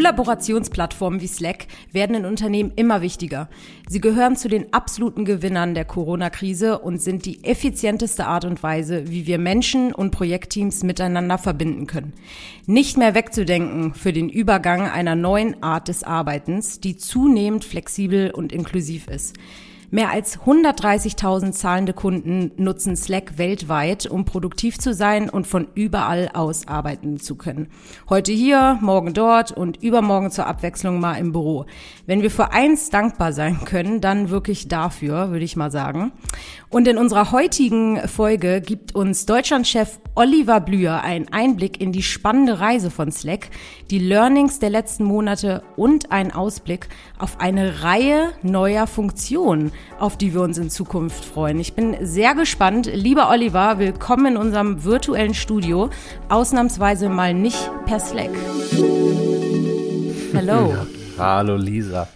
Kollaborationsplattformen wie Slack werden in Unternehmen immer wichtiger. Sie gehören zu den absoluten Gewinnern der Corona-Krise und sind die effizienteste Art und Weise, wie wir Menschen und Projektteams miteinander verbinden können. Nicht mehr wegzudenken für den Übergang einer neuen Art des Arbeitens, die zunehmend flexibel und inklusiv ist. Mehr als 130.000 zahlende Kunden nutzen Slack weltweit, um produktiv zu sein und von überall aus arbeiten zu können. Heute hier, morgen dort und übermorgen zur Abwechslung mal im Büro. Wenn wir für eins dankbar sein können, dann wirklich dafür, würde ich mal sagen. Und in unserer heutigen Folge gibt uns Deutschlandchef Oliver Blüher einen Einblick in die spannende Reise von Slack, die Learnings der letzten Monate und einen Ausblick auf eine Reihe neuer Funktionen, auf die wir uns in Zukunft freuen. Ich bin sehr gespannt. Lieber Oliver, willkommen in unserem virtuellen Studio. Ausnahmsweise mal nicht per Slack. Hallo. Hallo Lisa.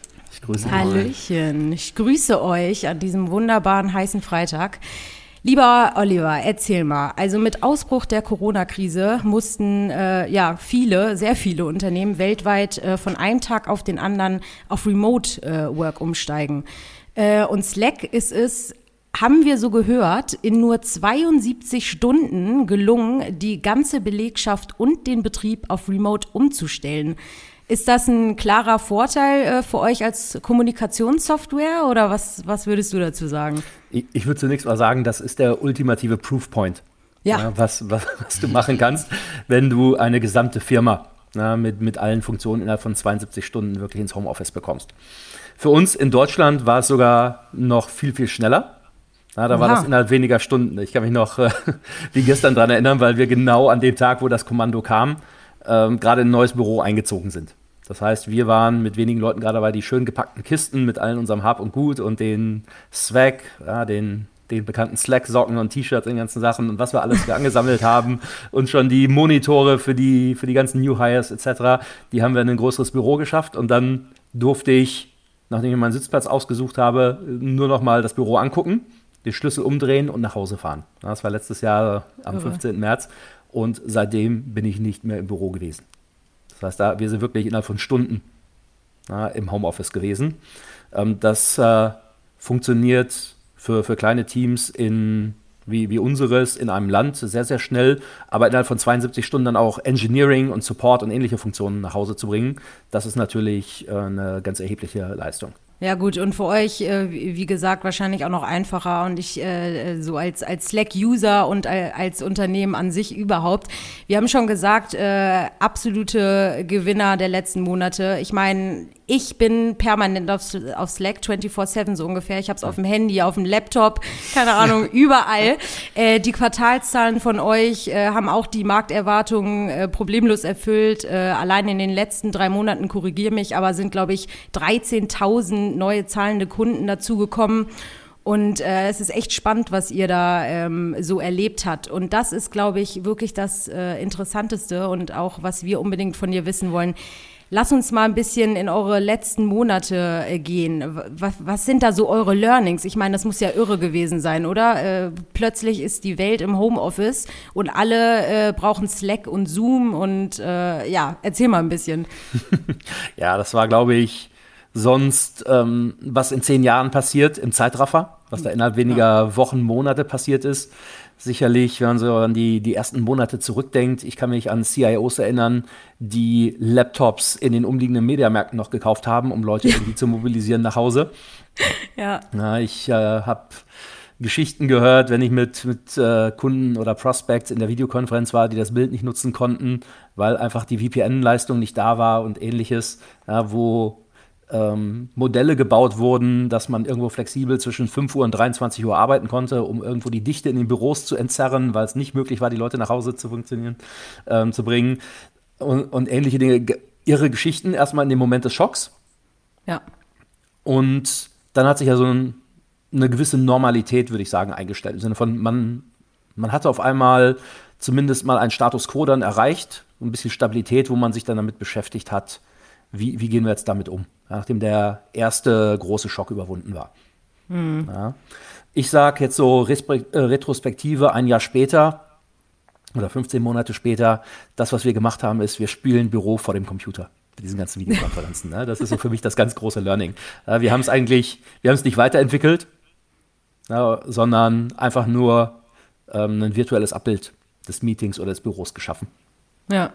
Grüße Hallöchen. Euch. Ich grüße euch an diesem wunderbaren heißen Freitag. Lieber Oliver, erzähl mal. Also mit Ausbruch der Corona-Krise mussten äh, ja viele, sehr viele Unternehmen weltweit äh, von einem Tag auf den anderen auf Remote äh, Work umsteigen. Äh, und Slack ist es, haben wir so gehört, in nur 72 Stunden gelungen, die ganze Belegschaft und den Betrieb auf Remote umzustellen. Ist das ein klarer Vorteil äh, für euch als Kommunikationssoftware oder was, was würdest du dazu sagen? Ich, ich würde zunächst mal sagen, das ist der ultimative Proofpoint, ja. ja was, was, was, du machen kannst, wenn du eine gesamte Firma na, mit, mit allen Funktionen innerhalb von 72 Stunden wirklich ins Homeoffice bekommst. Für uns in Deutschland war es sogar noch viel, viel schneller. Ja, da Aha. war das innerhalb weniger Stunden. Ich kann mich noch äh, wie gestern daran erinnern, weil wir genau an dem Tag, wo das Kommando kam, ähm, gerade in ein neues Büro eingezogen sind. Das heißt, wir waren mit wenigen Leuten gerade dabei, die schön gepackten Kisten mit allen unserem Hab und Gut und den Swag, ja, den, den bekannten Slack-Socken und T-Shirts und den ganzen Sachen und was wir alles angesammelt haben und schon die Monitore für die, für die ganzen New Hires etc., die haben wir in ein größeres Büro geschafft und dann durfte ich, nachdem ich meinen Sitzplatz ausgesucht habe, nur noch mal das Büro angucken, den Schlüssel umdrehen und nach Hause fahren. Das war letztes Jahr am 15. März und seitdem bin ich nicht mehr im Büro gewesen. Das heißt, da, wir sind wirklich innerhalb von Stunden ja, im Homeoffice gewesen. Ähm, das äh, funktioniert für, für kleine Teams in, wie, wie unseres in einem Land sehr, sehr schnell, aber innerhalb von 72 Stunden dann auch Engineering und Support und ähnliche Funktionen nach Hause zu bringen, das ist natürlich äh, eine ganz erhebliche Leistung. Ja gut, und für euch, äh, wie gesagt, wahrscheinlich auch noch einfacher und ich äh, so als, als Slack-User und als Unternehmen an sich überhaupt. Wir haben schon gesagt, absolute Gewinner der letzten Monate. Ich meine, ich bin permanent auf, auf Slack 24-7 so ungefähr. Ich habe es auf dem Handy, auf dem Laptop, keine Ahnung, überall. Äh, die Quartalszahlen von euch äh, haben auch die Markterwartungen äh, problemlos erfüllt. Äh, allein in den letzten drei Monaten, korrigiere mich, aber sind, glaube ich, 13.000 neue zahlende Kunden dazugekommen. Und äh, es ist echt spannend, was ihr da ähm, so erlebt habt. Und das ist, glaube ich, wirklich das äh, Interessanteste und auch, was wir unbedingt von dir wissen wollen. Lass uns mal ein bisschen in eure letzten Monate äh, gehen. Was, was, sind da so eure Learnings? Ich meine, das muss ja irre gewesen sein, oder? Äh, plötzlich ist die Welt im Homeoffice und alle äh, brauchen Slack und Zoom und äh, ja, erzähl mal ein bisschen. ja, das war, glaube ich, sonst, ähm, was in zehn Jahren passiert im Zeitraffer, was da innerhalb weniger. Wochen, Monate passiert ist sicherlich, wenn man so an die, die ersten Monate zurückdenkt, ich kann mich an CIOs erinnern, die Laptops in den umliegenden Mediamärkten noch gekauft haben, um Leute irgendwie zu mobilisieren nach Hause. Ja. Na, ich äh, habe Geschichten gehört, wenn ich mit, mit äh, Kunden oder Prospects in der Videokonferenz war, die das Bild nicht nutzen konnten, weil einfach die VPN-Leistung nicht da war und ähnliches, ja, wo ähm, Modelle gebaut wurden, dass man irgendwo flexibel zwischen 5 Uhr und 23 Uhr arbeiten konnte, um irgendwo die Dichte in den Büros zu entzerren, weil es nicht möglich war, die Leute nach Hause zu funktionieren, ähm, zu bringen. Und, und ähnliche Dinge. Ihre Geschichten erstmal in dem Moment des Schocks. Ja. Und dann hat sich ja so ein, eine gewisse Normalität, würde ich sagen, eingestellt. Im Sinne von, man, man hatte auf einmal zumindest mal einen Status quo dann erreicht, ein bisschen Stabilität, wo man sich dann damit beschäftigt hat, wie, wie gehen wir jetzt damit um, nachdem der erste große Schock überwunden war. Mhm. Ja. Ich sage jetzt so äh, Retrospektive ein Jahr später oder 15 Monate später, das, was wir gemacht haben, ist, wir spielen Büro vor dem Computer. mit diesen ganzen Videokonferenzen. Ne? Das ist so für mich das ganz große Learning. Wir haben es eigentlich, wir haben es nicht weiterentwickelt, sondern einfach nur ähm, ein virtuelles Abbild des Meetings oder des Büros geschaffen. Ja.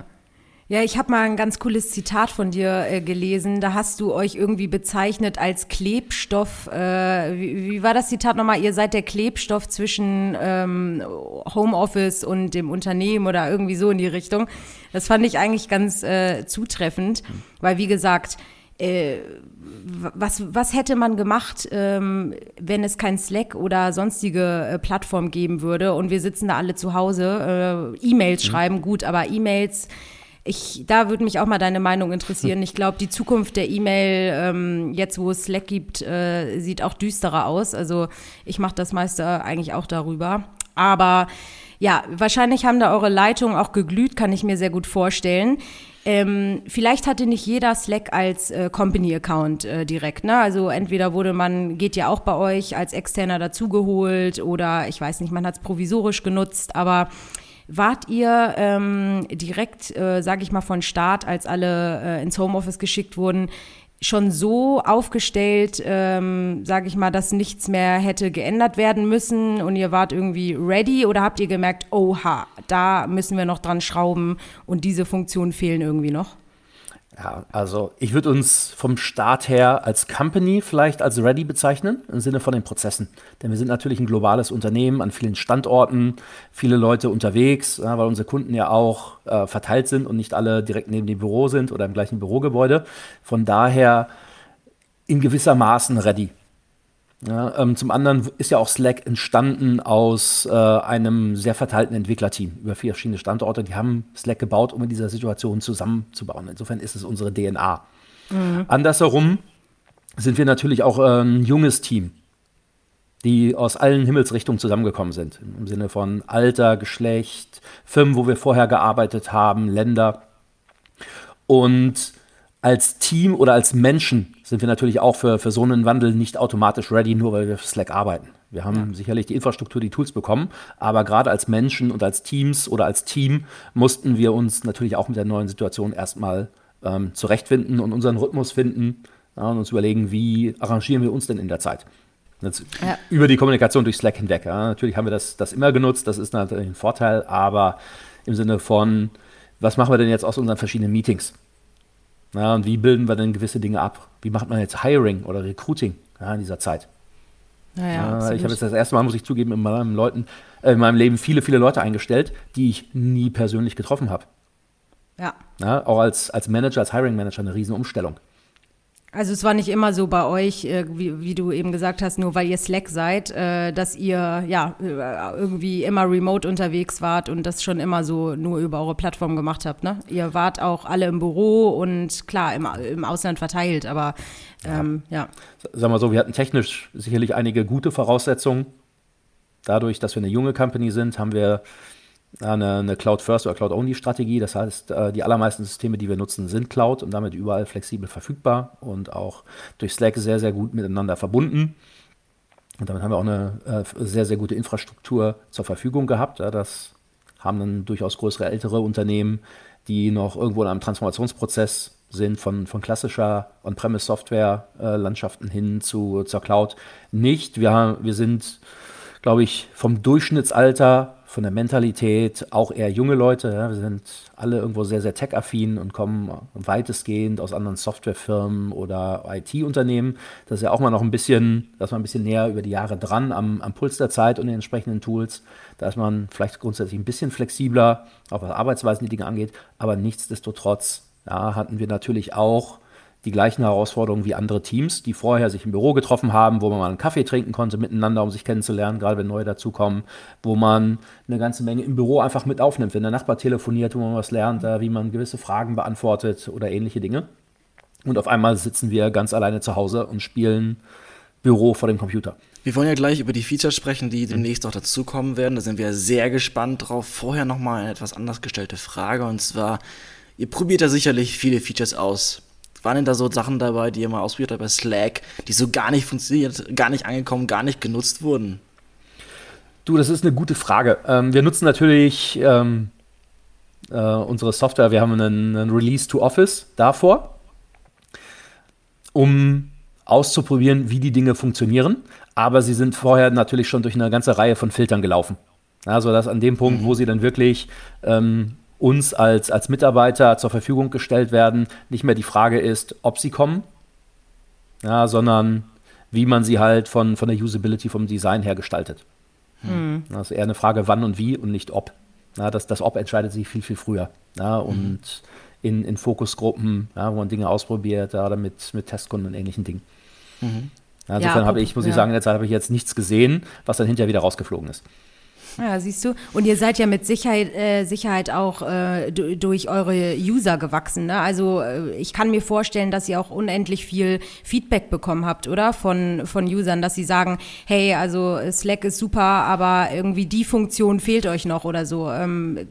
Ja, ich habe mal ein ganz cooles Zitat von dir äh, gelesen. Da hast du euch irgendwie bezeichnet als Klebstoff. Äh, wie, wie, war das Zitat nochmal? Ihr seid der Klebstoff zwischen ähm, Homeoffice und dem Unternehmen oder irgendwie so in die Richtung. Das fand ich eigentlich ganz äh, zutreffend, weil wie gesagt, äh, was, was hätte man gemacht, ähm, wenn es kein Slack oder sonstige äh, Plattform geben würde und wir sitzen da alle zu Hause, äh, E-Mails mhm. schreiben, gut, aber E-Mails ich, da würde mich auch mal deine Meinung interessieren. Ich glaube, die Zukunft der E-Mail, ähm, jetzt wo es Slack gibt, äh, sieht auch düsterer aus. Also ich mache das meiste eigentlich auch darüber. Aber ja, wahrscheinlich haben da eure Leitungen auch geglüht, kann ich mir sehr gut vorstellen. Ähm, vielleicht hatte nicht jeder Slack als äh, Company-Account äh, direkt. Ne? Also entweder wurde man, geht ja auch bei euch als Externer dazugeholt oder ich weiß nicht, man hat es provisorisch genutzt, aber Wart ihr ähm, direkt, äh, sage ich mal, von Start, als alle äh, ins Homeoffice geschickt wurden, schon so aufgestellt, ähm, sage ich mal, dass nichts mehr hätte geändert werden müssen und ihr wart irgendwie ready oder habt ihr gemerkt, oha, da müssen wir noch dran schrauben und diese Funktionen fehlen irgendwie noch? Ja, also ich würde uns vom Start her als Company vielleicht als ready bezeichnen, im Sinne von den Prozessen. Denn wir sind natürlich ein globales Unternehmen an vielen Standorten, viele Leute unterwegs, ja, weil unsere Kunden ja auch äh, verteilt sind und nicht alle direkt neben dem Büro sind oder im gleichen Bürogebäude. Von daher in gewisser Maßen ready. Ja, ähm, zum anderen ist ja auch Slack entstanden aus äh, einem sehr verteilten Entwicklerteam über vier verschiedene Standorte. Die haben Slack gebaut, um in dieser Situation zusammenzubauen. Insofern ist es unsere DNA. Mhm. Andersherum sind wir natürlich auch äh, ein junges Team, die aus allen Himmelsrichtungen zusammengekommen sind. Im Sinne von Alter, Geschlecht, Firmen, wo wir vorher gearbeitet haben, Länder. Und als Team oder als Menschen sind wir natürlich auch für, für so einen Wandel nicht automatisch ready, nur weil wir für Slack arbeiten. Wir haben ja. sicherlich die Infrastruktur, die Tools bekommen, aber gerade als Menschen und als Teams oder als Team mussten wir uns natürlich auch mit der neuen Situation erstmal ähm, zurechtfinden und unseren Rhythmus finden ja, und uns überlegen, wie arrangieren wir uns denn in der Zeit. Jetzt, ja. Über die Kommunikation durch Slack hinweg. Natürlich haben wir das, das immer genutzt, das ist natürlich ein Vorteil, aber im Sinne von, was machen wir denn jetzt aus unseren verschiedenen Meetings? Ja, und wie bilden wir denn gewisse Dinge ab? Wie macht man jetzt Hiring oder Recruiting ja, in dieser Zeit? Ja, ja, ich habe jetzt das erste Mal, muss ich zugeben, in meinem, Leuten, äh, in meinem Leben viele, viele Leute eingestellt, die ich nie persönlich getroffen habe. Ja. ja. Auch als, als Manager, als Hiring Manager eine Riesenumstellung. Also es war nicht immer so bei euch, äh, wie, wie, du eben gesagt hast, nur weil ihr Slack seid, äh, dass ihr ja äh, irgendwie immer remote unterwegs wart und das schon immer so nur über eure Plattform gemacht habt. Ne? Ihr wart auch alle im Büro und klar im, im Ausland verteilt, aber ähm, ja. ja. Sagen wir so, wir hatten technisch sicherlich einige gute Voraussetzungen. Dadurch, dass wir eine junge Company sind, haben wir eine, eine Cloud-First- oder Cloud-Only-Strategie. Das heißt, äh, die allermeisten Systeme, die wir nutzen, sind Cloud und damit überall flexibel verfügbar und auch durch Slack sehr, sehr gut miteinander verbunden. Und damit haben wir auch eine äh, sehr, sehr gute Infrastruktur zur Verfügung gehabt. Das haben dann durchaus größere, ältere Unternehmen, die noch irgendwo in einem Transformationsprozess sind, von, von klassischer On-Premise-Software-Landschaften hin zu, zur Cloud nicht. Wir, haben, wir sind, glaube ich, vom Durchschnittsalter von der Mentalität auch eher junge Leute. Ja. Wir sind alle irgendwo sehr, sehr tech-affin und kommen weitestgehend aus anderen Softwarefirmen oder IT-Unternehmen. Das ist ja auch mal noch ein bisschen, dass man ein bisschen näher über die Jahre dran am, am Puls der Zeit und den entsprechenden Tools. Da ist man vielleicht grundsätzlich ein bisschen flexibler, auch was Arbeitsweisen die Dinge angeht. Aber nichtsdestotrotz ja, hatten wir natürlich auch die gleichen Herausforderungen wie andere Teams, die vorher sich im Büro getroffen haben, wo man mal einen Kaffee trinken konnte miteinander, um sich kennenzulernen, gerade wenn neue dazukommen, wo man eine ganze Menge im Büro einfach mit aufnimmt, wenn der Nachbar telefoniert, wo man was lernt, wie man gewisse Fragen beantwortet oder ähnliche Dinge. Und auf einmal sitzen wir ganz alleine zu Hause und spielen Büro vor dem Computer. Wir wollen ja gleich über die Features sprechen, die demnächst auch dazukommen werden. Da sind wir sehr gespannt drauf. Vorher nochmal eine etwas anders gestellte Frage und zwar, ihr probiert ja sicherlich viele Features aus waren denn da so Sachen dabei, die ihr mal ausprobiert habt bei Slack, die so gar nicht funktioniert, gar nicht angekommen, gar nicht genutzt wurden? Du, das ist eine gute Frage. Ähm, wir nutzen natürlich ähm, äh, unsere Software, wir haben einen, einen Release to Office davor, um auszuprobieren, wie die Dinge funktionieren. Aber sie sind vorher natürlich schon durch eine ganze Reihe von Filtern gelaufen. Also dass an dem Punkt, mhm. wo sie dann wirklich ähm, uns als, als Mitarbeiter zur Verfügung gestellt werden, nicht mehr die Frage ist, ob sie kommen, ja, sondern wie man sie halt von, von der Usability, vom Design her gestaltet. Mhm. Das ist eher eine Frage, wann und wie und nicht ob. Ja, das, das Ob entscheidet sich viel, viel früher. Ja, und mhm. in, in Fokusgruppen, ja, wo man Dinge ausprobiert, ja, oder mit, mit Testkunden und ähnlichen Dingen. Mhm. Insofern ja, habe ich, muss ich sagen, in der Zeit habe ich jetzt nichts gesehen, was dann hinterher wieder rausgeflogen ist. Ja, siehst du. Und ihr seid ja mit Sicherheit, äh, Sicherheit auch äh, durch eure User gewachsen. Ne? Also äh, ich kann mir vorstellen, dass ihr auch unendlich viel Feedback bekommen habt, oder? Von, von Usern, dass sie sagen, hey, also Slack ist super, aber irgendwie die Funktion fehlt euch noch oder so. Ähm,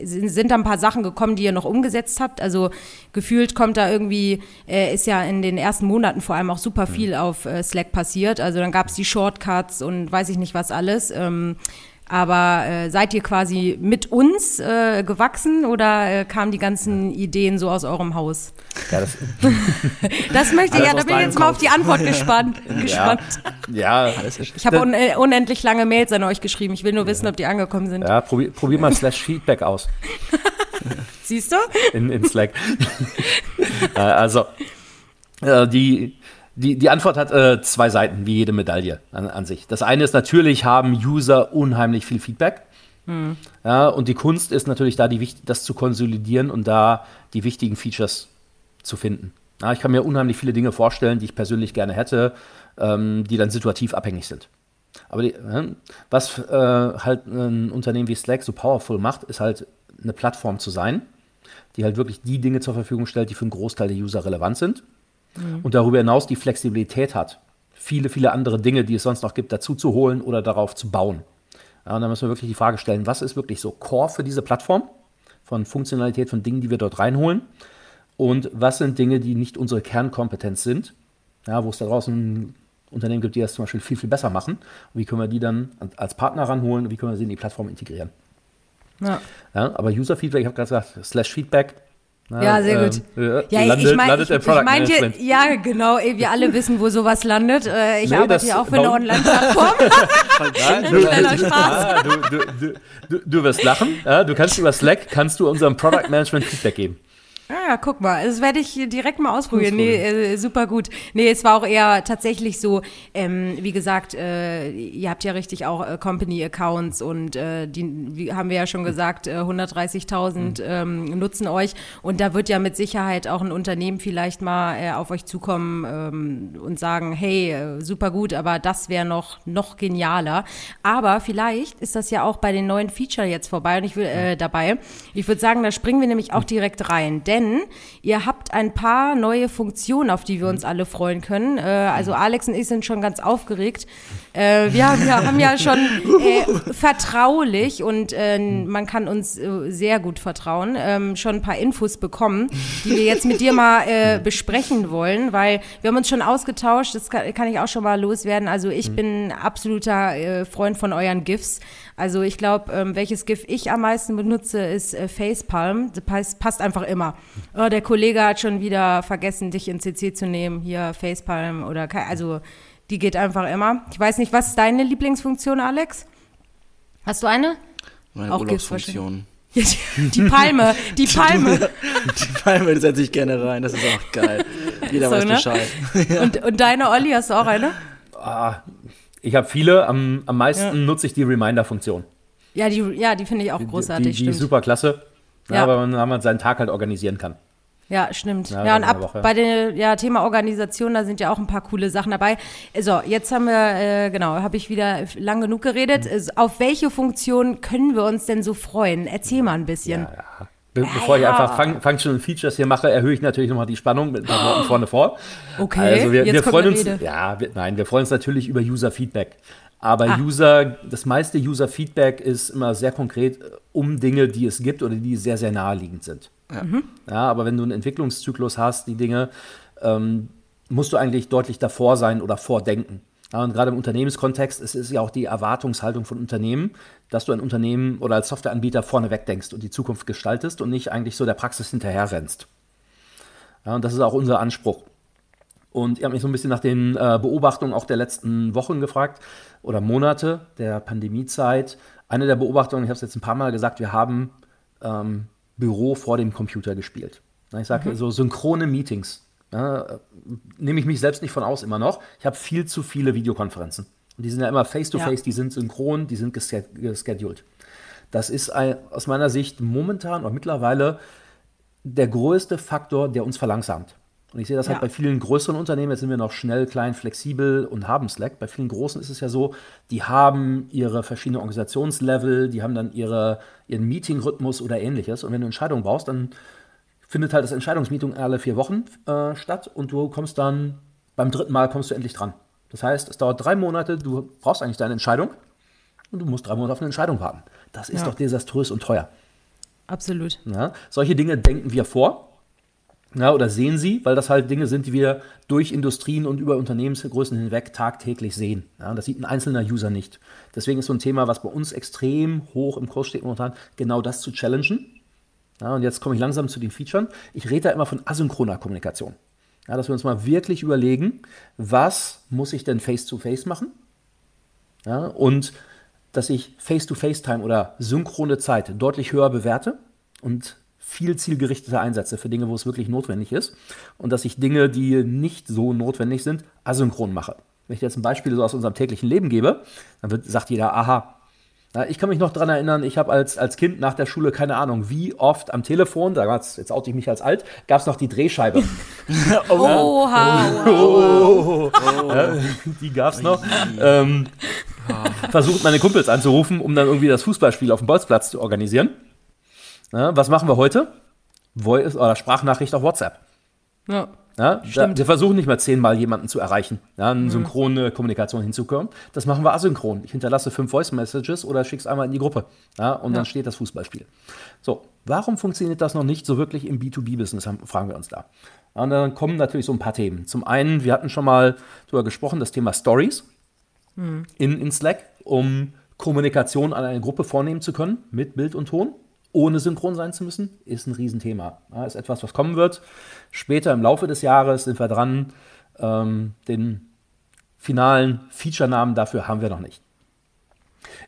sind, sind da ein paar Sachen gekommen, die ihr noch umgesetzt habt? Also gefühlt kommt da irgendwie, äh, ist ja in den ersten Monaten vor allem auch super viel auf äh, Slack passiert. Also dann gab es die Shortcuts und weiß ich nicht was alles. Ähm, aber äh, seid ihr quasi mit uns äh, gewachsen oder äh, kamen die ganzen Ideen so aus eurem Haus? Ja, das, das möchte ich ja, da bin ich jetzt Kopf. mal auf die Antwort gespannt. gespannt. Ja, ja. ich habe un äh, unendlich lange Mails an euch geschrieben. Ich will nur wissen, ob die angekommen sind. Ja, probier, probier mal Slash Feedback aus. Siehst du? In, in Slack. Äh, also, äh, die die, die Antwort hat äh, zwei Seiten, wie jede Medaille an, an, sich. Das eine ist natürlich, haben User unheimlich viel Feedback. Hm. Ja, und die Kunst ist natürlich da, die, das zu konsolidieren und da die wichtigen Features zu finden. Ja, ich kann mir unheimlich viele Dinge vorstellen, die ich persönlich gerne hätte, ähm, die dann situativ abhängig sind. Aber die, äh, was äh, halt ein Unternehmen wie Slack so powerful macht, ist halt eine Plattform zu sein, die halt wirklich die Dinge zur Verfügung stellt, die für einen Großteil der User relevant sind mhm. und darüber hinaus die Flexibilität hat, viele, viele andere Dinge, die es sonst noch gibt, dazu zu holen oder darauf zu bauen. Ja, und dann müssen wir wirklich die Frage stellen, was ist wirklich so Core für diese Plattform von Funktionalität, von Dingen, die wir dort reinholen und was sind Dinge, die nicht unsere Kernkompetenz sind, ja, wo es da draußen Unternehmen gibt, die das zum Beispiel viel, viel besser machen. Und wie können wir die dann als Partner ranholen und wie können wir sie in die Plattform integrieren? Ja. ja aber User Feedback, ich habe gerade gesagt, Slash Feedback, na, ja, sehr gut. Ähm, ja, landet, ich meine, ich, ich meinte, ja, genau, wir alle wissen, wo sowas landet. Äh, ich nee, arbeite ja auch für eine Online-Plattform. du, du, du, wirst lachen. Ja, du kannst über Slack, kannst du unserem Product Management Feedback geben. Ja, guck mal, das werde ich direkt mal ausprobieren. Nee, äh, super gut. Nee, es war auch eher tatsächlich so, ähm, wie gesagt, äh, ihr habt ja richtig auch äh, Company-Accounts und äh, die wie, haben wir ja schon gesagt, 130.000 mhm. ähm, nutzen euch und da wird ja mit Sicherheit auch ein Unternehmen vielleicht mal äh, auf euch zukommen ähm, und sagen, hey, äh, super gut, aber das wäre noch, noch genialer. Aber vielleicht ist das ja auch bei den neuen Feature jetzt vorbei und ich will äh, dabei. Ich würde sagen, da springen wir nämlich auch direkt rein, denn denn ihr habt ein paar neue Funktionen, auf die wir uns alle freuen können. Äh, also Alex und ich sind schon ganz aufgeregt. Äh, wir, wir, haben ja schon äh, vertraulich und äh, man kann uns äh, sehr gut vertrauen, ähm, schon ein paar Infos bekommen, die wir jetzt mit dir mal äh, besprechen wollen, weil wir haben uns schon ausgetauscht, das kann, kann ich auch schon mal loswerden. Also ich bin absoluter Freund von euren GIFs. Also ich glaube, ähm, welches GIF ich am meisten benutze, ist äh, Facepalm. Das passt, passt einfach immer. Oh, der Kollege hat schon wieder vergessen, dich in CC zu nehmen. Hier Facepalm oder also die geht einfach immer. Ich weiß nicht, was ist deine Lieblingsfunktion, Alex? Hast du eine? Meine Auch Urlaubsfunktion. Ja, die, die, Palme, die Palme. die Palme setze ich gerne rein, das ist auch geil. Jeder so, weiß ne? Bescheid. Und, und deine Olli, hast du auch eine? Ah, ich habe viele. Am, am meisten ja. nutze ich die Reminder-Funktion. Ja, die, ja, die finde ich auch großartig. Die, die, die ist super klasse, ja. aber man, man seinen Tag halt organisieren kann. Ja, stimmt. Ja, ja und ab Woche. bei dem ja, Thema Organisation, da sind ja auch ein paar coole Sachen dabei. So, jetzt haben wir, äh, genau, habe ich wieder lang genug geredet. Mhm. Auf welche Funktion können wir uns denn so freuen? Erzähl mal ein bisschen. Ja, ja. Be bevor ja. ich einfach Fun Functional Features hier mache, erhöhe ich natürlich nochmal die Spannung mit ein paar Worten vorne vor. Okay, also wir, wir freuen uns, ja, wir, nein, wir freuen uns natürlich über User Feedback. Aber ah. User, das meiste User Feedback ist immer sehr konkret äh, um Dinge, die es gibt oder die sehr, sehr naheliegend sind. Ja, mhm. ja aber wenn du einen Entwicklungszyklus hast, die Dinge, ähm, musst du eigentlich deutlich davor sein oder vordenken. und gerade im Unternehmenskontext ist es ja auch die Erwartungshaltung von Unternehmen, dass du ein Unternehmen oder als Softwareanbieter vorneweg denkst und die Zukunft gestaltest und nicht eigentlich so der Praxis hinterher rennst. Ja, und das ist auch unser Anspruch. Und ich habe mich so ein bisschen nach den äh, Beobachtungen auch der letzten Wochen gefragt oder Monate der Pandemiezeit. Eine der Beobachtungen, ich habe es jetzt ein paar Mal gesagt, wir haben ähm, Büro vor dem Computer gespielt. Ich sage mhm. so synchrone Meetings. Ja, nehme ich mich selbst nicht von aus immer noch. Ich habe viel zu viele Videokonferenzen. Und die sind ja immer face-to-face, -face, ja. die sind synchron, die sind gescheduled. Das ist ein, aus meiner Sicht momentan oder mittlerweile der größte Faktor, der uns verlangsamt. Und ich sehe das halt ja. halt bei vielen größeren Unternehmen, jetzt sind wir noch schnell, klein, flexibel und haben Slack. Bei vielen großen ist es ja so, die haben ihre verschiedenen Organisationslevel, die haben dann ihre, ihren Meeting-Rhythmus oder ähnliches. Und wenn du Entscheidungen brauchst, dann findet halt das Entscheidungsmeeting alle vier Wochen äh, statt und du kommst dann beim dritten Mal kommst du endlich dran. Das heißt, es dauert drei Monate, du brauchst eigentlich deine Entscheidung und du musst drei Monate auf eine Entscheidung warten. Das ist ja. doch desaströs und teuer. Absolut. Ja, solche Dinge denken wir vor ja, oder sehen sie, weil das halt Dinge sind, die wir durch Industrien und über Unternehmensgrößen hinweg tagtäglich sehen. Ja, das sieht ein einzelner User nicht. Deswegen ist so ein Thema, was bei uns extrem hoch im Kurs steht momentan, genau das zu challengen ja, und jetzt komme ich langsam zu den Features. Ich rede da immer von asynchroner Kommunikation. Ja, dass wir uns mal wirklich überlegen, was muss ich denn face-to-face -face machen? Ja, und dass ich Face-to-Face-Time oder synchrone Zeit deutlich höher bewerte und viel zielgerichteter einsetze für Dinge, wo es wirklich notwendig ist. Und dass ich Dinge, die nicht so notwendig sind, asynchron mache. Wenn ich jetzt ein Beispiel so aus unserem täglichen Leben gebe, dann wird, sagt jeder, aha, ich kann mich noch daran erinnern, ich habe als, als Kind nach der Schule keine Ahnung, wie oft am Telefon, da jetzt oute ich mich als alt, gab es noch die Drehscheibe. Oha! Oh, oh, oh. die gab es noch. Ähm, versucht meine Kumpels anzurufen, um dann irgendwie das Fußballspiel auf dem Bolzplatz zu organisieren. Ja, was machen wir heute? Voice oder Sprachnachricht auf WhatsApp. Ja. Ja, da, wir versuchen nicht mal zehnmal jemanden zu erreichen, ja, eine mhm. synchrone Kommunikation hinzukommen. Das machen wir asynchron. Ich hinterlasse fünf Voice Messages oder schicke es einmal in die Gruppe. Ja, und ja. dann steht das Fußballspiel. So, warum funktioniert das noch nicht so wirklich im B2B-Business, fragen wir uns da. Und dann kommen natürlich so ein paar Themen. Zum einen, wir hatten schon mal darüber gesprochen, das Thema Stories mhm. in, in Slack, um Kommunikation an eine Gruppe vornehmen zu können mit Bild und Ton ohne synchron sein zu müssen, ist ein Riesenthema. Ja, ist etwas, was kommen wird. Später im Laufe des Jahres sind wir dran. Ähm, den finalen Feature-Namen dafür haben wir noch nicht.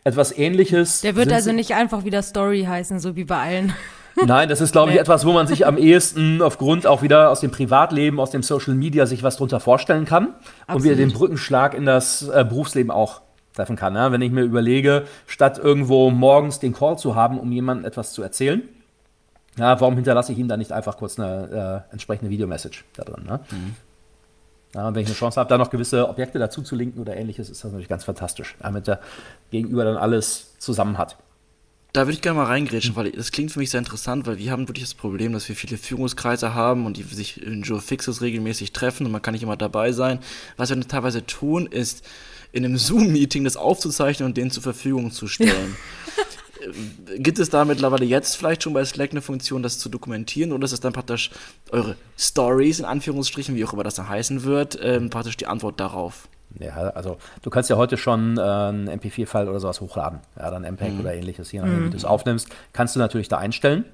Etwas ähnliches. Der wird also nicht einfach wieder Story heißen, so wie bei allen. Nein, das ist, glaube ich, nee. etwas, wo man sich am ehesten aufgrund auch wieder aus dem Privatleben, aus dem Social Media sich was drunter vorstellen kann Absolut. und wieder den Brückenschlag in das äh, Berufsleben auch treffen kann. Ja? Wenn ich mir überlege, statt irgendwo morgens den Call zu haben, um jemandem etwas zu erzählen, ja, warum hinterlasse ich ihm da nicht einfach kurz eine äh, entsprechende Videomessage da drin? Ne? Mhm. Ja, und wenn ich eine Chance habe, da noch gewisse Objekte dazu zu linken oder ähnliches, ist das natürlich ganz fantastisch, damit der Gegenüber dann alles zusammen hat. Da würde ich gerne mal reingrätschen, weil das klingt für mich sehr interessant, weil wir haben wirklich das Problem, dass wir viele Führungskreise haben und die sich in Joe Fixes regelmäßig treffen und man kann nicht immer dabei sein. Was wir teilweise tun, ist in einem Zoom-Meeting das aufzuzeichnen und denen zur Verfügung zu stellen. Gibt es da mittlerweile jetzt vielleicht schon bei Slack eine Funktion, das zu dokumentieren oder ist es dann praktisch eure Stories, in Anführungsstrichen, wie auch immer das dann heißen wird, ähm, praktisch die Antwort darauf? Ja, also du kannst ja heute schon äh, einen MP4-File oder sowas hochladen, ja, dann MPEG mhm. oder ähnliches, je nachdem, mhm. wie du es aufnimmst, kannst du natürlich da einstellen,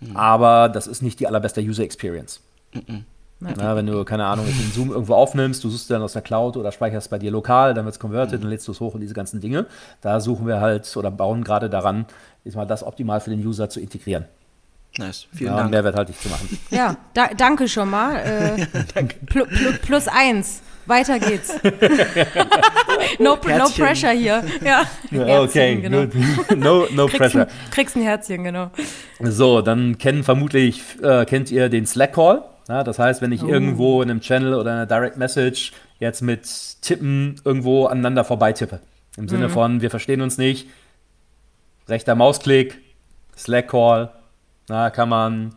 mhm. aber das ist nicht die allerbeste User Experience. Mhm. Na, wenn du, keine Ahnung, in Zoom irgendwo aufnimmst, du suchst dann aus der Cloud oder speicherst bei dir lokal, dann wird es converted, mhm. dann lädst du es hoch und diese ganzen Dinge. Da suchen wir halt oder bauen gerade daran, mal das optimal für den User zu integrieren. Nice, vielen ja, Dank. Mehrwerthaltig zu machen. Ja, da, danke schon mal. Äh, danke. Pl pl plus eins. Weiter geht's. no, no pressure hier. Ja, Herzchen, okay, genau. no, no kriegst pressure. Ein, kriegst ein Herzchen, genau. So, dann kennen vermutlich, äh, kennt ihr den Slack Call. Ja, das heißt, wenn ich oh. irgendwo in einem Channel oder einer Direct Message jetzt mit Tippen irgendwo aneinander vorbeitippe. Im mhm. Sinne von, wir verstehen uns nicht, rechter Mausklick, Slack Call, na, kann man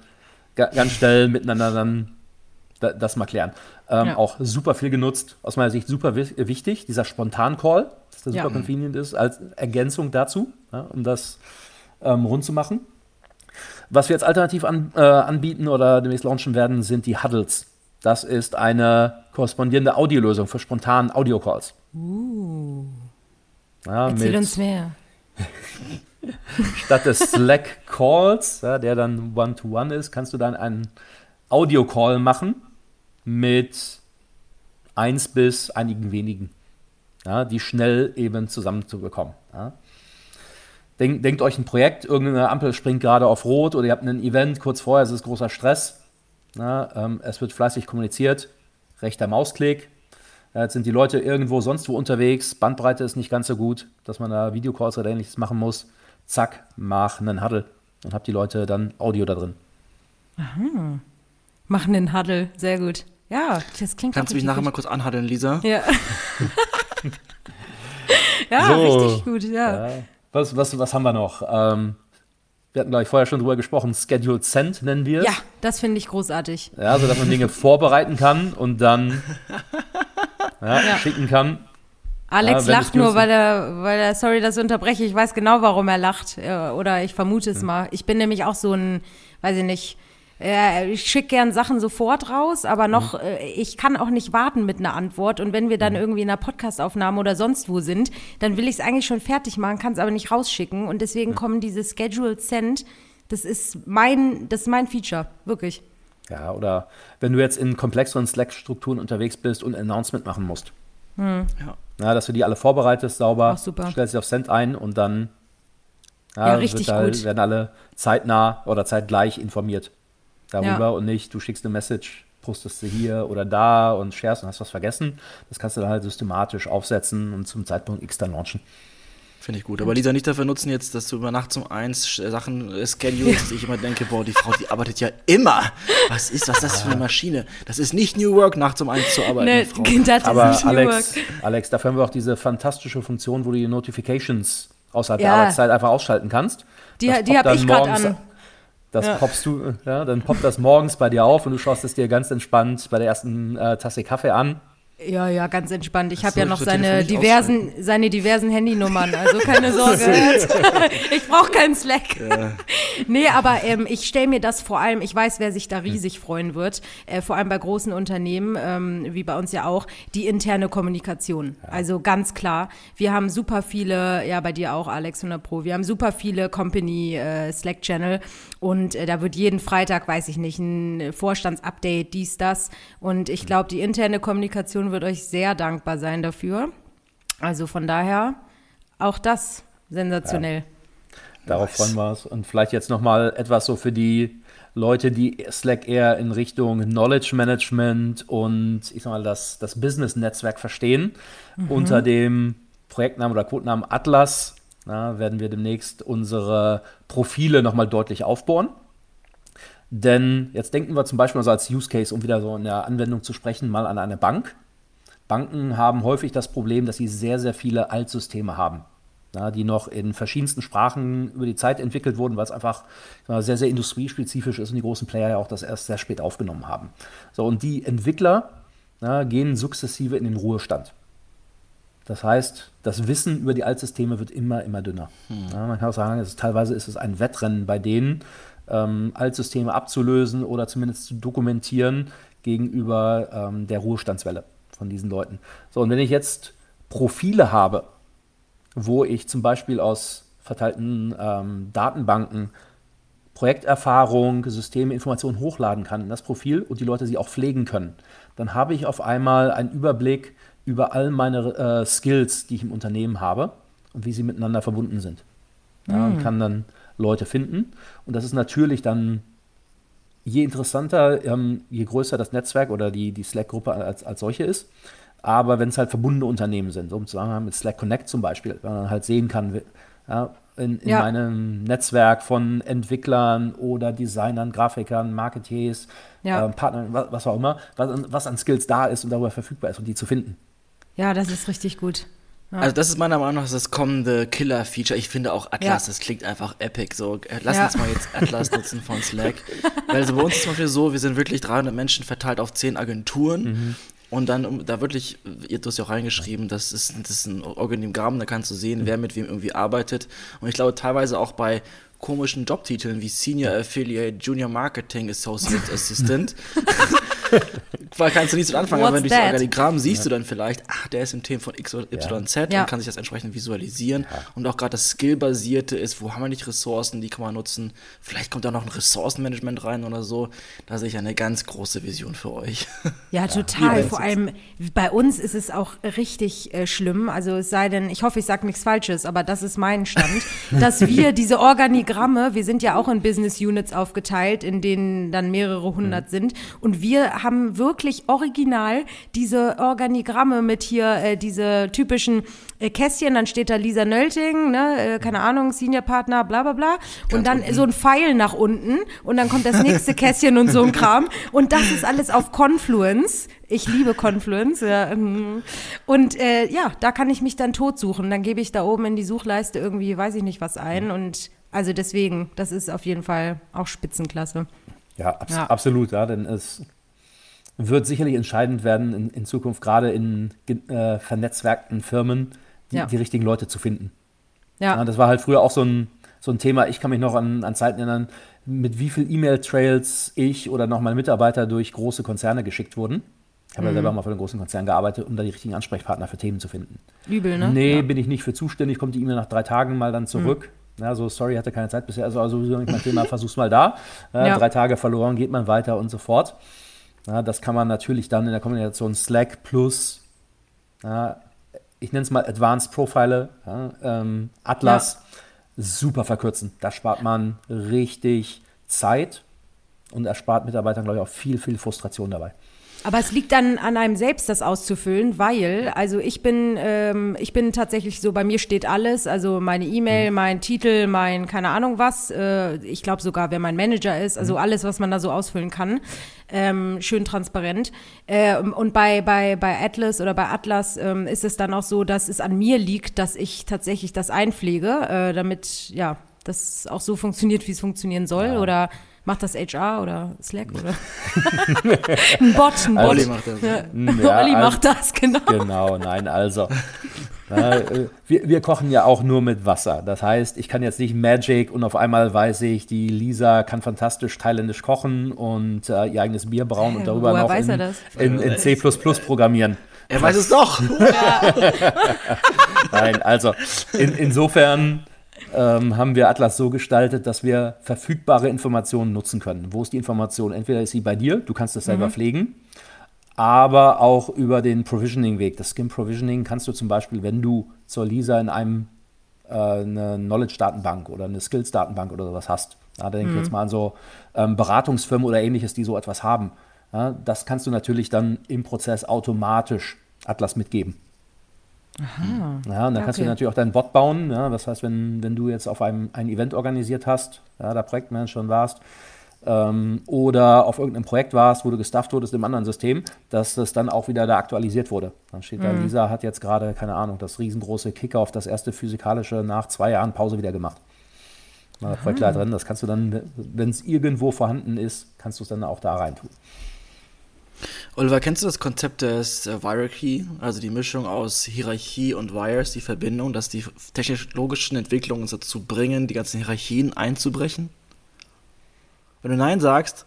ganz schnell miteinander dann das mal klären. Ähm, ja. Auch super viel genutzt, aus meiner Sicht super wichtig, dieser Spontan-Call, dass der super ja. convenient ist, als Ergänzung dazu, ja, um das ähm, rund zu machen. Was wir jetzt alternativ an, äh, anbieten oder demnächst launchen werden, sind die Huddles. Das ist eine korrespondierende Audiolösung für spontanen Audio-Calls. Uh. Ja, Erzähl uns mehr. Statt des Slack Calls, ja, der dann One-to-One -one ist, kannst du dann einen Audio-Call machen mit eins bis einigen wenigen, ja, die schnell eben zusammenzubekommen. Ja. Denk, denkt euch ein Projekt, irgendeine Ampel springt gerade auf Rot oder ihr habt ein Event kurz vorher, es ist großer Stress. Ja, ähm, es wird fleißig kommuniziert, rechter Mausklick. jetzt sind die Leute irgendwo sonst wo unterwegs, Bandbreite ist nicht ganz so gut, dass man da Videocalls oder ähnliches machen muss. Zack, mach einen Huddle und habt die Leute dann Audio da drin. Aha. Machen einen Huddle, sehr gut. Ja, das klingt Kannst du mich nachher mal kurz anhaddeln, Lisa? Ja. ja, so. richtig gut, ja. ja. Was, was, was haben wir noch? Ähm, wir hatten, glaube ich, vorher schon drüber gesprochen, Scheduled Send nennen wir es. Ja, das finde ich großartig. Ja, so dass man Dinge vorbereiten kann und dann ja, ja. schicken kann. Alex ja, lacht nur, weil er, weil er, sorry, dass ich unterbreche, ich weiß genau, warum er lacht. Oder ich vermute es hm. mal. Ich bin nämlich auch so ein, weiß ich nicht, äh, ich schicke gern Sachen sofort raus, aber noch, mhm. äh, ich kann auch nicht warten mit einer Antwort. Und wenn wir dann mhm. irgendwie in einer Podcastaufnahme oder sonst wo sind, dann will ich es eigentlich schon fertig machen, kann es aber nicht rausschicken. Und deswegen mhm. kommen diese Scheduled Send, das ist mein, das ist mein Feature, wirklich. Ja, oder wenn du jetzt in komplexeren Slack-Strukturen unterwegs bist und ein Announcement machen musst. Mhm. Ja. ja. dass du die alle vorbereitest, sauber, stellst sie auf Send ein und dann ja, ja richtig da, gut. werden alle zeitnah oder zeitgleich informiert darüber ja. und nicht, du schickst eine Message, postest sie hier oder da und sharest und hast was vergessen. Das kannst du dann halt systematisch aufsetzen und zum Zeitpunkt X dann launchen. Finde ich gut. Aber Lisa, nicht dafür nutzen jetzt, dass du über Nacht um eins Sachen äh, schedulst, dass ich immer denke, boah, die Frau, die arbeitet ja immer. Was ist, was ist das für eine Maschine? Das ist nicht New Work, nachts um eins zu arbeiten, nee, Frau. Das Aber ist nicht Alex, New Work. Alex, dafür haben wir auch diese fantastische Funktion, wo du die Notifications außerhalb ja. der Arbeitszeit einfach ausschalten kannst. Die, die habe ich gerade an. Das ja. poppst du, ja, dann poppt das morgens bei dir auf und du schaust es dir ganz entspannt bei der ersten äh, Tasse Kaffee an. Ja, ja, ganz entspannt. Ich habe ja noch seine diversen, seine diversen Handynummern, also keine Sorge. ich brauche keinen Slack. Ja. nee, aber ähm, ich stelle mir das vor allem, ich weiß, wer sich da riesig freuen wird, äh, vor allem bei großen Unternehmen, ähm, wie bei uns ja auch, die interne Kommunikation. Ja. Also ganz klar, wir haben super viele, ja bei dir auch, Alex 100 Pro, wir haben super viele Company äh, Slack-Channel und äh, da wird jeden Freitag, weiß ich nicht, ein Vorstandsupdate, dies, das. Und ich glaube, die interne Kommunikation wird euch sehr dankbar sein dafür. Also von daher auch das sensationell. Ja. Darauf freuen wir uns. Und vielleicht jetzt nochmal etwas so für die Leute, die Slack eher in Richtung Knowledge Management und ich sag mal das, das Business-Netzwerk verstehen. Mhm. Unter dem Projektnamen oder Codenamen Atlas na, werden wir demnächst unsere Profile nochmal deutlich aufbauen. Denn jetzt denken wir zum Beispiel also als Use Case, um wieder so in der Anwendung zu sprechen, mal an eine Bank. Banken haben häufig das Problem, dass sie sehr, sehr viele Altsysteme haben. Ja, die noch in verschiedensten Sprachen über die Zeit entwickelt wurden, weil es einfach sehr, sehr industriespezifisch ist und die großen Player ja auch das erst sehr spät aufgenommen haben. So, und die Entwickler ja, gehen sukzessive in den Ruhestand. Das heißt, das Wissen über die Altsysteme wird immer, immer dünner. Hm. Ja, man kann auch sagen, ist, teilweise ist es ein Wettrennen bei denen, ähm, Altsysteme abzulösen oder zumindest zu dokumentieren gegenüber ähm, der Ruhestandswelle von diesen Leuten. So, und wenn ich jetzt Profile habe, wo ich zum Beispiel aus verteilten ähm, Datenbanken Projekterfahrung, Systeme, Informationen hochladen kann in das Profil und die Leute sie auch pflegen können, dann habe ich auf einmal einen Überblick über all meine äh, Skills, die ich im Unternehmen habe und wie sie miteinander verbunden sind. Ja, mhm. Und hm. kann dann Leute finden. Und das ist natürlich dann je interessanter, ähm, je größer das Netzwerk oder die, die Slack-Gruppe als, als solche ist. Aber wenn es halt verbundene Unternehmen sind, so im Zusammenhang mit Slack Connect zum Beispiel, wenn man halt sehen kann, ja, in, in ja. meinem Netzwerk von Entwicklern oder Designern, Grafikern, Marketeers, ja. äh, Partnern, was, was, auch immer, was, was an Skills da ist und darüber verfügbar ist und die zu finden. Ja, das ist richtig gut. Also das ist meiner Meinung nach das kommende Killer-Feature. Ich finde auch Atlas, ja. das klingt einfach epic. So, äh, lass ja. uns mal jetzt Atlas nutzen von Slack. Weil also bei uns ist zum Beispiel so, wir sind wirklich 300 Menschen verteilt auf 10 Agenturen. Mhm. Und dann da wirklich, ihr hast ja auch reingeschrieben, das ist, das ist ein Organigramm, da kannst du sehen, wer mit wem irgendwie arbeitet. Und ich glaube teilweise auch bei komischen Jobtiteln wie Senior Affiliate, Junior Marketing Associate Assistant kannst du nichts mit anfangen, aber wenn du das Organigramm siehst ja. du dann vielleicht, ach, der ist im Team von X oder YZ ja. und kann sich das entsprechend visualisieren. Ja. Und auch gerade das Skillbasierte ist, wo haben wir nicht Ressourcen, die kann man nutzen. Vielleicht kommt da noch ein Ressourcenmanagement rein oder so. Da sehe ich eine ganz große Vision für euch. Ja, total. Vor allem bei uns ist es auch richtig äh, schlimm. Also es sei denn, ich hoffe, ich sage nichts Falsches, aber das ist mein Stand, dass wir diese Organigramme, wir sind ja auch in Business Units aufgeteilt, in denen dann mehrere hundert mhm. sind. Und wir haben wirklich original diese Organigramme mit hier, äh, diese typischen äh, Kästchen, dann steht da Lisa Nölting, ne, äh, keine Ahnung, Senior Partner, bla bla bla. Ganz und dann unten. so ein Pfeil nach unten und dann kommt das nächste Kästchen und so ein Kram. Und das ist alles auf Confluence. Ich liebe Confluence. Ja. Mhm. Und äh, ja, da kann ich mich dann tot suchen. Dann gebe ich da oben in die Suchleiste irgendwie, weiß ich nicht was ein. Und also deswegen, das ist auf jeden Fall auch Spitzenklasse. Ja, abs ja. absolut, ja, denn es wird sicherlich entscheidend werden, in, in Zukunft gerade in äh, vernetzwerkten Firmen die, ja. die, richtigen Leute zu finden. Ja. ja. Das war halt früher auch so ein, so ein Thema. Ich kann mich noch an, an Zeiten erinnern, mit wie viel E-Mail-Trails ich oder noch meine Mitarbeiter durch große Konzerne geschickt wurden. Ich habe mhm. ja selber mal für einen großen Konzern gearbeitet, um da die richtigen Ansprechpartner für Themen zu finden. Übel, ne? Nee, ja. bin ich nicht für zuständig, kommt die E-Mail nach drei Tagen mal dann zurück. Mhm. Ja, so, sorry, hatte keine Zeit bisher, also sowieso nicht mein Thema, versuch's mal da. Äh. Drei Tage verloren, geht man weiter und so fort. Ja, das kann man natürlich dann in der Kombination Slack plus, ja, ich nenne es mal Advanced Profile, ja, ähm, Atlas, super verkürzen. Da spart man richtig Zeit und erspart Mitarbeitern, glaube ich, auch viel, viel Frustration dabei. Aber es liegt dann an einem selbst, das auszufüllen, weil, also ich bin, ähm, ich bin tatsächlich so, bei mir steht alles, also meine E-Mail, mhm. mein Titel, mein keine Ahnung was, äh, ich glaube sogar, wer mein Manager ist, also mhm. alles, was man da so ausfüllen kann, ähm, schön transparent. Äh, und bei, bei, bei Atlas oder bei Atlas ähm, ist es dann auch so, dass es an mir liegt, dass ich tatsächlich das einpflege, äh, damit, ja, das auch so funktioniert, wie es funktionieren soll ja. oder Macht das HR oder Slack oder? ein Bot, ein Bot. Olli macht das. Ja. Ja, Olli also, macht das, genau. Genau, nein, also. Na, äh, wir, wir, kochen ja auch nur mit Wasser. Das heißt, ich kann jetzt nicht Magic und auf einmal weiß ich, die Lisa kann fantastisch thailändisch kochen und äh, ihr eigenes Bier brauen und darüber noch in, in, in, C programmieren. Er weiß es doch. Nein, also in, insofern ähm, haben wir Atlas so gestaltet, dass wir verfügbare Informationen nutzen können. Wo ist die Information? Entweder ist sie bei dir, du kannst das selber mhm. pflegen, aber auch über den Provisioning-Weg. Das Skim Provisioning kannst du zum Beispiel, wenn du zur Lisa in einem äh, eine Knowledge-Datenbank oder eine Skills-Datenbank oder sowas hast. Ja, da denke ich mhm. jetzt mal an so ähm, Beratungsfirmen oder ähnliches, die so etwas haben. Ja, das kannst du natürlich dann im Prozess automatisch Atlas mitgeben. Aha. Ja, und dann kannst okay. du natürlich auch deinen Bot bauen. Ja, das heißt, wenn, wenn du jetzt auf einem ein Event organisiert hast, ja, da Projektmanager warst, ähm, oder auf irgendeinem Projekt warst, wo du gestafft wurdest im anderen System, dass das dann auch wieder da aktualisiert wurde. Dann steht mhm. da, Lisa hat jetzt gerade, keine Ahnung, das riesengroße Kickoff, das erste physikalische nach zwei Jahren Pause wieder gemacht. Na, Projektleiterin, das kannst du dann, wenn es irgendwo vorhanden ist, kannst du es dann auch da rein tun. Oliver, kennst du das Konzept des äh, Hierarchy, also die Mischung aus Hierarchie und Wires, die Verbindung, dass die technologischen Entwicklungen uns dazu bringen, die ganzen Hierarchien einzubrechen? Wenn du Nein sagst,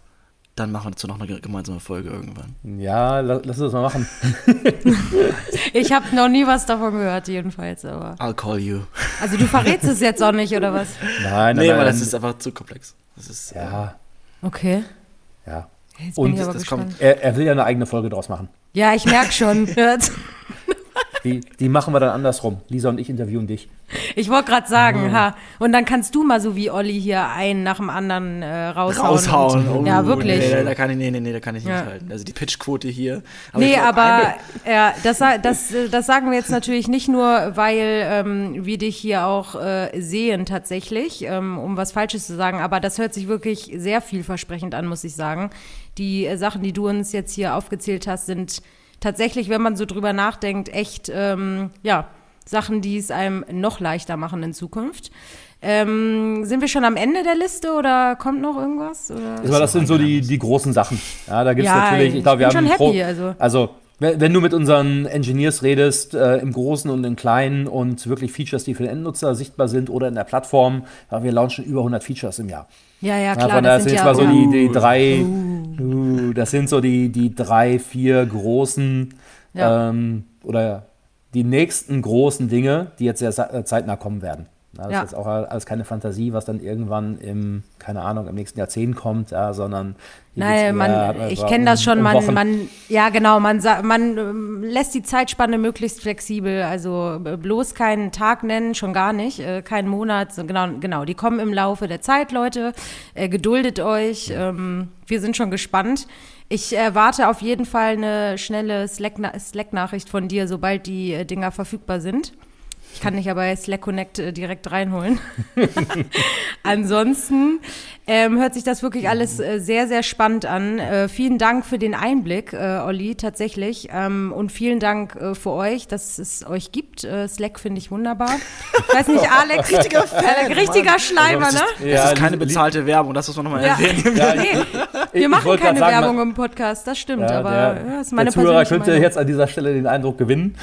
dann machen wir dazu noch eine gemeinsame Folge irgendwann. Ja, lass uns das mal machen. ich habe noch nie was davon gehört, jedenfalls. Aber. I'll call you. Also du verrätst es jetzt auch nicht, oder was? Nein, nein, nee, aber das ist einfach zu komplex. Das ist, ja. Okay. Ja. Jetzt und das kommt, er, er, will ja eine eigene Folge draus machen. Ja, ich merke schon. die, die machen wir dann andersrum. Lisa und ich interviewen dich. Ich wollte gerade sagen, mhm. ha. Und dann kannst du mal so wie Olli hier einen nach dem anderen äh, raushauen. Raushauen. Und, oh, ja, wirklich. Nee, da kann ich, nee, nee, nee, da kann ich nicht halten. Also die Pitchquote hier. Aber nee, aber ja, das, das, das sagen wir jetzt natürlich nicht nur, weil ähm, wir dich hier auch äh, sehen tatsächlich, ähm, um was Falsches zu sagen, aber das hört sich wirklich sehr vielversprechend an, muss ich sagen. Die äh, Sachen, die du uns jetzt hier aufgezählt hast, sind tatsächlich, wenn man so drüber nachdenkt, echt, ähm, ja, Sachen, die es einem noch leichter machen in Zukunft. Ähm, sind wir schon am Ende der Liste oder kommt noch irgendwas? Oder? Das, das sind so die, die großen Sachen. Ja, da gibt es ja, natürlich, ich glaube, wir haben happy, also. also wenn du mit unseren Engineers redest, äh, im Großen und im Kleinen und wirklich Features, die für den Endnutzer sichtbar sind oder in der Plattform, ja, wir launchen über 100 Features im Jahr. Ja, ja, klar. Ja, von daher sind jetzt mal so die, die drei, uh. Uh, das sind so die, die drei, vier großen ja. ähm, oder die nächsten großen Dinge, die jetzt sehr äh, zeitnah kommen werden. Das ja. ist jetzt auch alles keine Fantasie, was dann irgendwann im, keine Ahnung, im nächsten Jahrzehnt kommt, ja, sondern Nein, man, äh, ich kenne das schon, man, man, ja genau, man, man ähm, lässt die Zeitspanne möglichst flexibel, also äh, bloß keinen Tag nennen, schon gar nicht, keinen Monat, genau, genau, die kommen im Laufe der Zeit, Leute, geduldet euch, ähm, wir sind schon gespannt. Ich erwarte auf jeden Fall eine schnelle Slack-Nachricht von dir, sobald die äh, Dinger verfügbar sind. Ich kann dich aber bei Slack Connect äh, direkt reinholen. Ansonsten ähm, hört sich das wirklich alles äh, sehr, sehr spannend an. Äh, vielen Dank für den Einblick, äh, Olli, tatsächlich. Ähm, und vielen Dank äh, für euch, dass es euch gibt. Äh, Slack finde ich wunderbar. Ich weiß nicht, Alex, richtiger Fan, richtiger Schleimer, also, ne? Das ist, ja, das ist keine bezahlte Werbung, das muss man nochmal ja. erwähnen. Ja, nee, wir machen keine sagen, Werbung im Podcast, das stimmt, ja, aber der, das ist meine der Zuhörer könnte Meinung. jetzt an dieser Stelle den Eindruck gewinnen.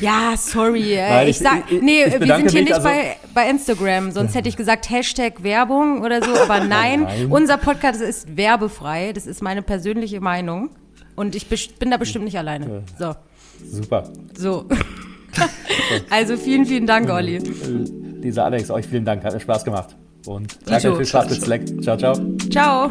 Ja, sorry. Nein, ich, ich sag, nee, wir sind hier nicht also bei, bei Instagram, sonst hätte ich gesagt Hashtag Werbung oder so, aber nein, nein. unser Podcast ist werbefrei, das ist meine persönliche Meinung und ich bin da bestimmt nicht alleine. So. Super. So. also vielen, vielen Dank, Olli. Lisa Alex, euch vielen Dank, hat mir Spaß gemacht. Und danke viel Spaß mit Slack. Ciao, ciao. Ciao.